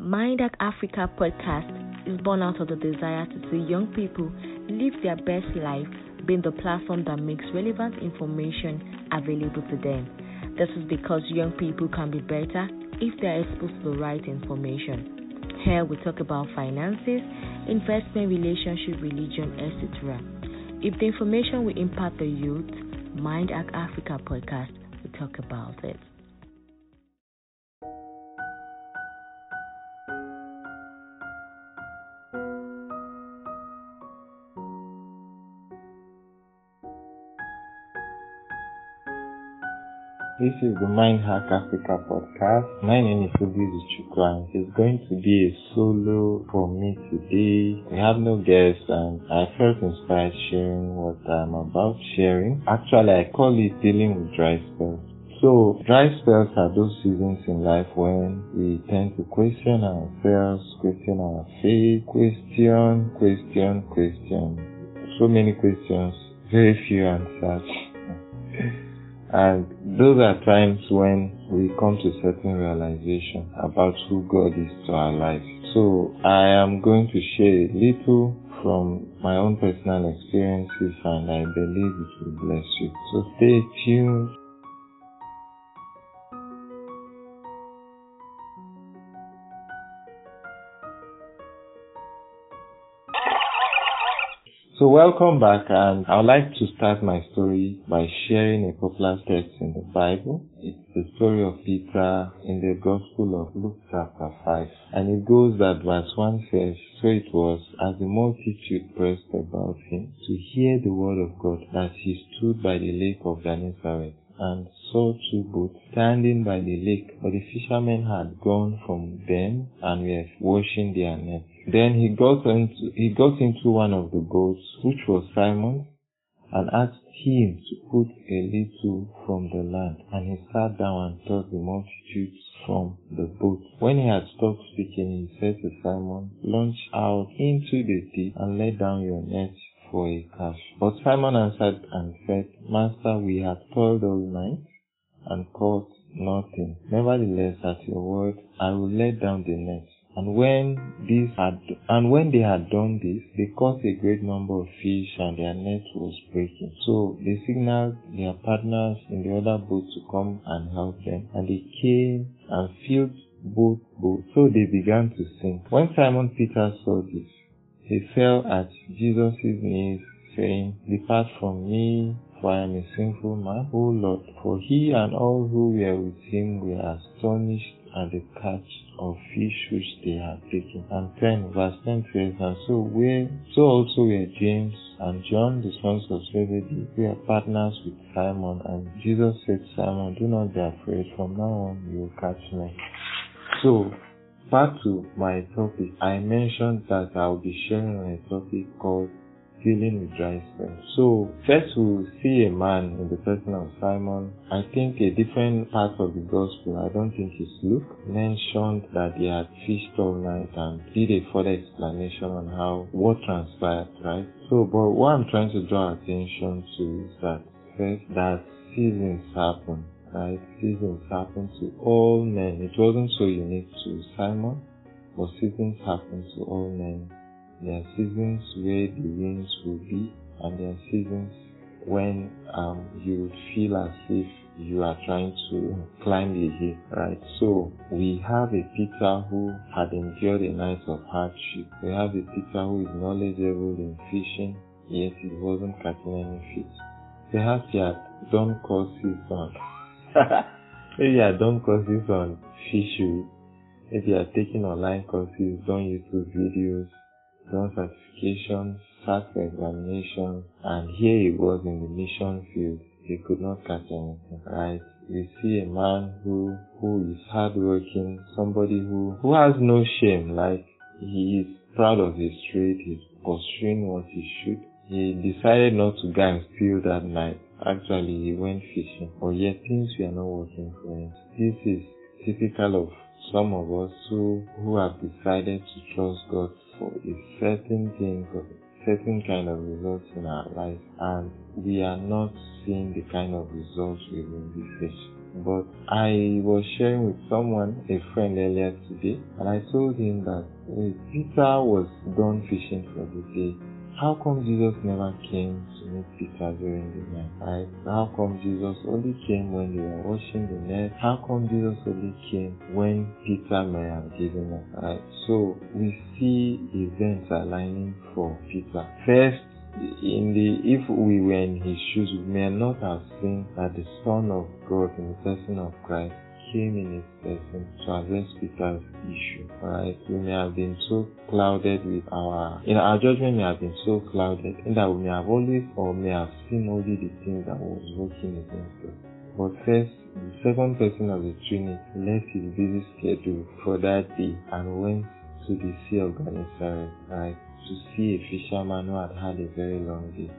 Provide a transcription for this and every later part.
Mindac Africa podcast is born out of the desire to see young people live their best life, being the platform that makes relevant information available to them. This is because young people can be better if they are exposed to the right information. Here we talk about finances, investment, relationship, religion, etc. If the information will impact the youth, Mind Act Africa podcast will talk about it. This is the Mind Hack Africa podcast. My name is Obizu Chukwu and it's going to be a solo for me today. We have no guests and I felt inspired sharing what I'm about sharing. Actually, I call it dealing with dry spells. So, dry spells are those seasons in life when we tend to question ourselves, question our faith, question, question, question. So many questions, very few answers. And those are times when we come to certain realization about who God is to our life. So I am going to share a little from my own personal experiences and I believe it will bless you. So stay tuned. So welcome back and I would like to start my story by sharing a popular text in the Bible. It's the story of Peter in the Gospel of Luke chapter 5. And it goes that verse 1 says, So it was as the multitude pressed about him to hear the word of God that he stood by the lake of Gennesaret and saw two boats standing by the lake, but the fishermen had gone from them and were washing their nets. Then he got into he got into one of the boats, which was Simon's, and asked him to put a little from the land. And he sat down and taught the multitudes from the boat. When he had stopped speaking, he said to Simon, Launch out into the deep and let down your nets for a catch. But Simon answered and said, Master, we have toiled all night and caught nothing. Nevertheless, at your word, I will let down the nets. And when this had and when they had done this, they caught a great number of fish, and their net was breaking. So they signaled their partners in the other boat to come and help them, and they came and filled both boats. So they began to sink. When Simon Peter saw this, he fell at Jesus' knees, saying, Depart from me, for I am a sinful man, O Lord. For he and all who were with him were astonished at the catch of fish which they had taken. And 10, verse 10 says, And so we, so also were James and John, the sons of Zebedee, were partners with Simon. And Jesus said, Simon, do not be afraid. From now on, you will catch men. So, back to my topic. I mentioned that I'll be sharing a topic called dealing with dry spells. So first we'll see a man in the person of Simon. I think a different part of the gospel, I don't think it's Luke, mentioned that he had fished all night and did a further explanation on how what transpired, right? So but what I'm trying to draw attention to is that first that seasons happen. Right? Seasons happen to all men. It wasn't so unique to Simon, but seasons happen to all men there are seasons where the winds will be, and there are seasons when um, you feel as if you are trying to climb a hill, right? So we have a Peter who had endured a night of hardship. We have a Peter who is knowledgeable in fishing, yet he wasn't catching any fish. Perhaps he had done courses on, maybe he had done courses on fishery. Maybe he had taken online courses, done YouTube videos, done certifications, sat for examinations, and here he was in the mission field. He could not catch anything, right? You see a man who, who is hardworking, somebody who, who has no shame, like he is proud of his trade, he's pursuing what he should. He decided not to go and steal that night. Actually, he went fishing, but yet things were not working for him. This is typical of some of us who, who have decided to trust God for a certain thing, for a certain kind of results in our life, and we are not seeing the kind of results we envisage. but I was sharing with someone, a friend earlier today, and I told him that Peter was done fishing for the day how come Jesus never came to meet Peter during the night? Right? How come Jesus only came when they were washing the net? How come Jesus only came when Peter may have given up? Right? So we see events aligning for Peter. First, in the if we were in his shoes, we may not have seen that the Son of God in the person of Christ came in his person to address Peter's issue. Right? We may have been so clouded with our, you know, our judgment may have been so clouded in that we may have always or may have seen only the things that was working against us. But first, the second person of the Trinity left his busy schedule for that day and went to the Sea of Gennesaret, right, to see a fisherman who had had a very long day.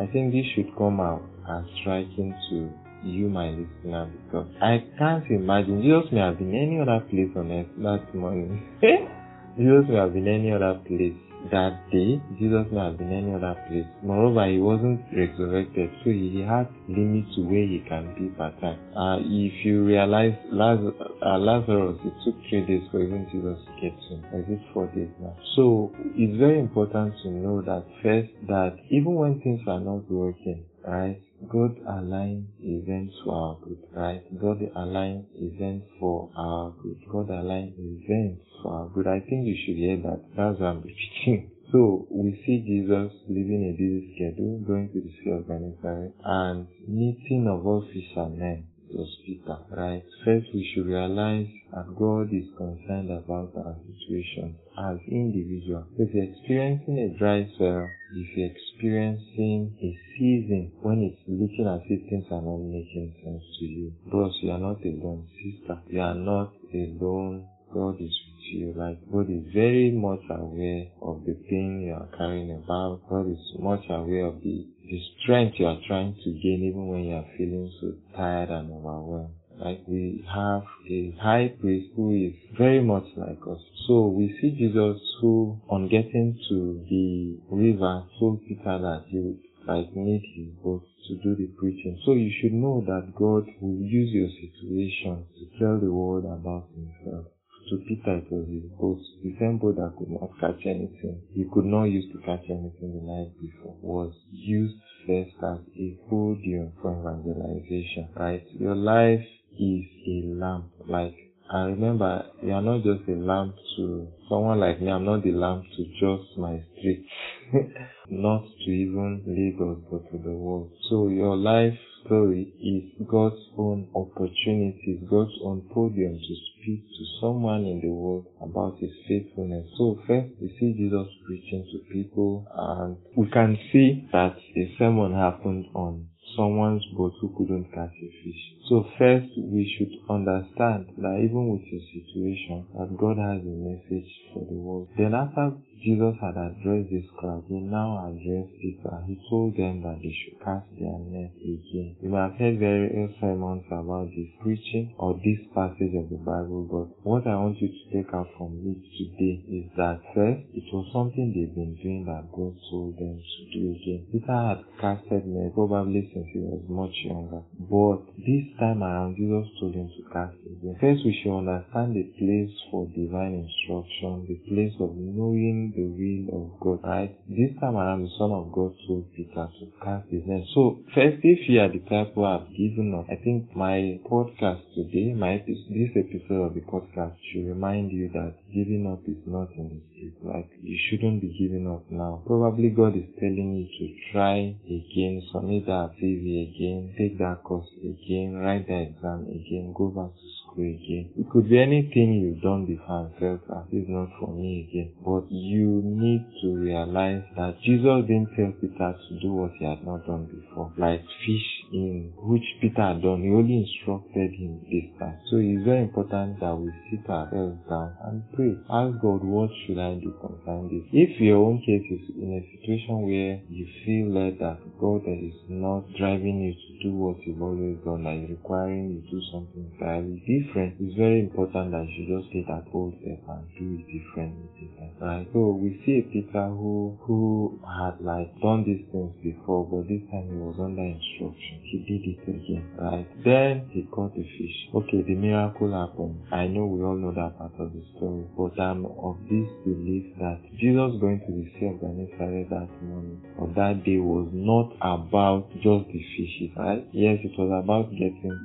I think this should come out as striking to you, my listener, because I can't imagine Jesus may have been any other place on earth that morning. Jesus may have been any other place that day. Jesus may have been any other place. Moreover, he wasn't resurrected, so he had limits to where he can be per time. Uh, if you realize Lazarus, uh, Lazarus, it took three days for even Jesus to get to him. Is four days now? So it's very important to know that first, that even when things are not working, right? God aligns events for our good, right? God aligns events for our good. God aligns events for our good. I think you should hear that. That's what I'm repeating. So we see Jesus living a busy schedule, going to the Sea of Gennesaret, and meeting of all fishermen was Peter, right? First, we should realize that God is concerned about our situation as individuals. If you're experiencing a dry spell, if you're experiencing a season when it's looking as if things are not making sense to you, bros, you are not alone. Sister, you are not alone. God is you. Like God is very much aware of the pain you are carrying about. God is much aware of the the strength you are trying to gain even when you are feeling so tired and overwhelmed. Like we have a high priest who is very much like us. So we see Jesus who, on getting to the river, told Peter that he would like need his boat to do the preaching. So you should know that God will use your situation to tell the world about himself to Peter it was his boat, the same boat that could not catch anything. He could not use to catch anything the night before, was used first as a podium for evangelization, right? Your life is a lamp, like and remember, you are not just a lamp to someone like me. I'm not the lamp to just my street, not to even Lagos, but to the world. So your life story is God's own opportunity, God's own podium to speak to someone in the world about his faithfulness. So first we see Jesus preaching to people and we can see that a sermon happened on someone's boat who couldn't catch a fish. So first we should understand that even with your situation, that God has a message for the world. Then after Jesus had addressed this crowd, he now addressed Peter. He told them that they should cast their net again. You may have heard various sermons about this preaching or this passage of the Bible, but what I want you to take out from it today is that first, it was something they've been doing that God told them to do again. Peter had casted net probably since he was much younger, but this time around, Jesus told him to cast again. First, we should understand the place for divine instruction, the place of knowing the will of God, right? This time around, the Son of God told Peter to cast his net. So, first, if you are the type who have given up, I think my podcast today, my this episode of the podcast should remind you that giving up is not in the. Like, you shouldn't be giving up now. Probably God is telling you to try again, submit that CV again, take that course again, write that exam again, go back to again. It could be anything you've done before and felt as if not for me again. But you need to realize that Jesus didn't tell Peter to do what he had not done before, like fish in which Peter had done. He only instructed him this time. So it's very important that we sit ourselves down and pray. Ask God, what should I do concerning this? If your own case is in a situation where you feel that God is not driving you to do what you've always done, like requiring you to do something entirely, different, it's very important that you just take that oh, old step and do it differently, different, right? So we see a Peter who who had like done these things before, but this time he was under instruction. He did it again, right? Then he caught the fish. Okay, the miracle happened. I know we all know that part of the story, but I'm of this belief that Jesus going to the Sea of Gennesaret that morning or that day was not about just the fishes, right? Yes, it was about getting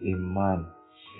a man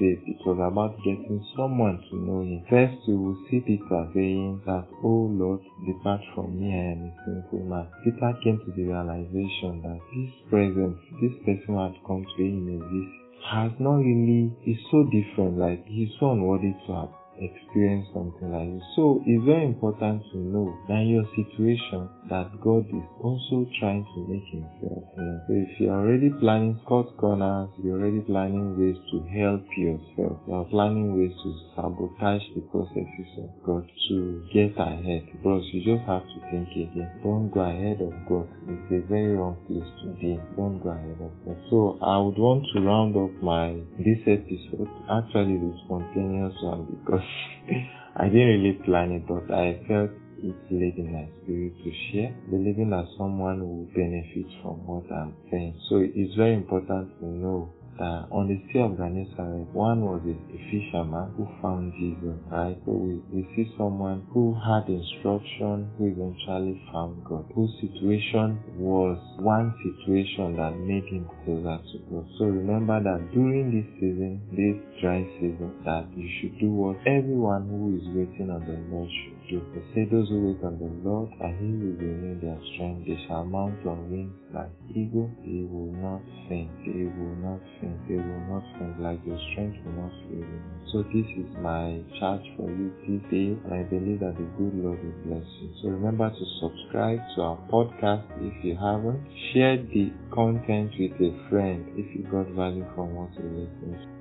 It was about getting someone to know him. First, we will see Peter saying that, Oh Lord, depart from me, I am a sinful man. Peter came to the realization that this presence, this person who had come to him a visit, has not really, is so different, like he's so unworthy to have experience something like this. So it's very important to know that your situation that God is also trying to make himself known. So if you're already planning cut corners, you're already planning ways to help yourself, you're planning ways to sabotage the processes of God to get ahead. Bros, you just have to think again. Don't go ahead of God. It's a very wrong place to be. Don't go ahead of God. So I would want to round up my this episode. Actually the spontaneous one because I didn't really plan it, but I felt it's laid in my spirit to share, believing that someone will benefit from what I'm saying. So it's very important to know that on the Sea of Gennesaret, one was a, a fisherman who found Jesus, right? So we, we see someone who had instruction, who eventually found God, whose situation was one situation that made him closer to God. So remember that during this season, this dry season, that you should do what everyone who is waiting on the Lord should They say those who wait on the Lord, and he will renew their strength. They shall mount on wings like eagle. They will not faint. They will not faint. They will not faint. Like your strength will not fail. So this is my charge for you this day, and I believe that the good Lord will bless you. So remember to subscribe to our podcast if you haven't. Share the content with a friend if you got value from what you listen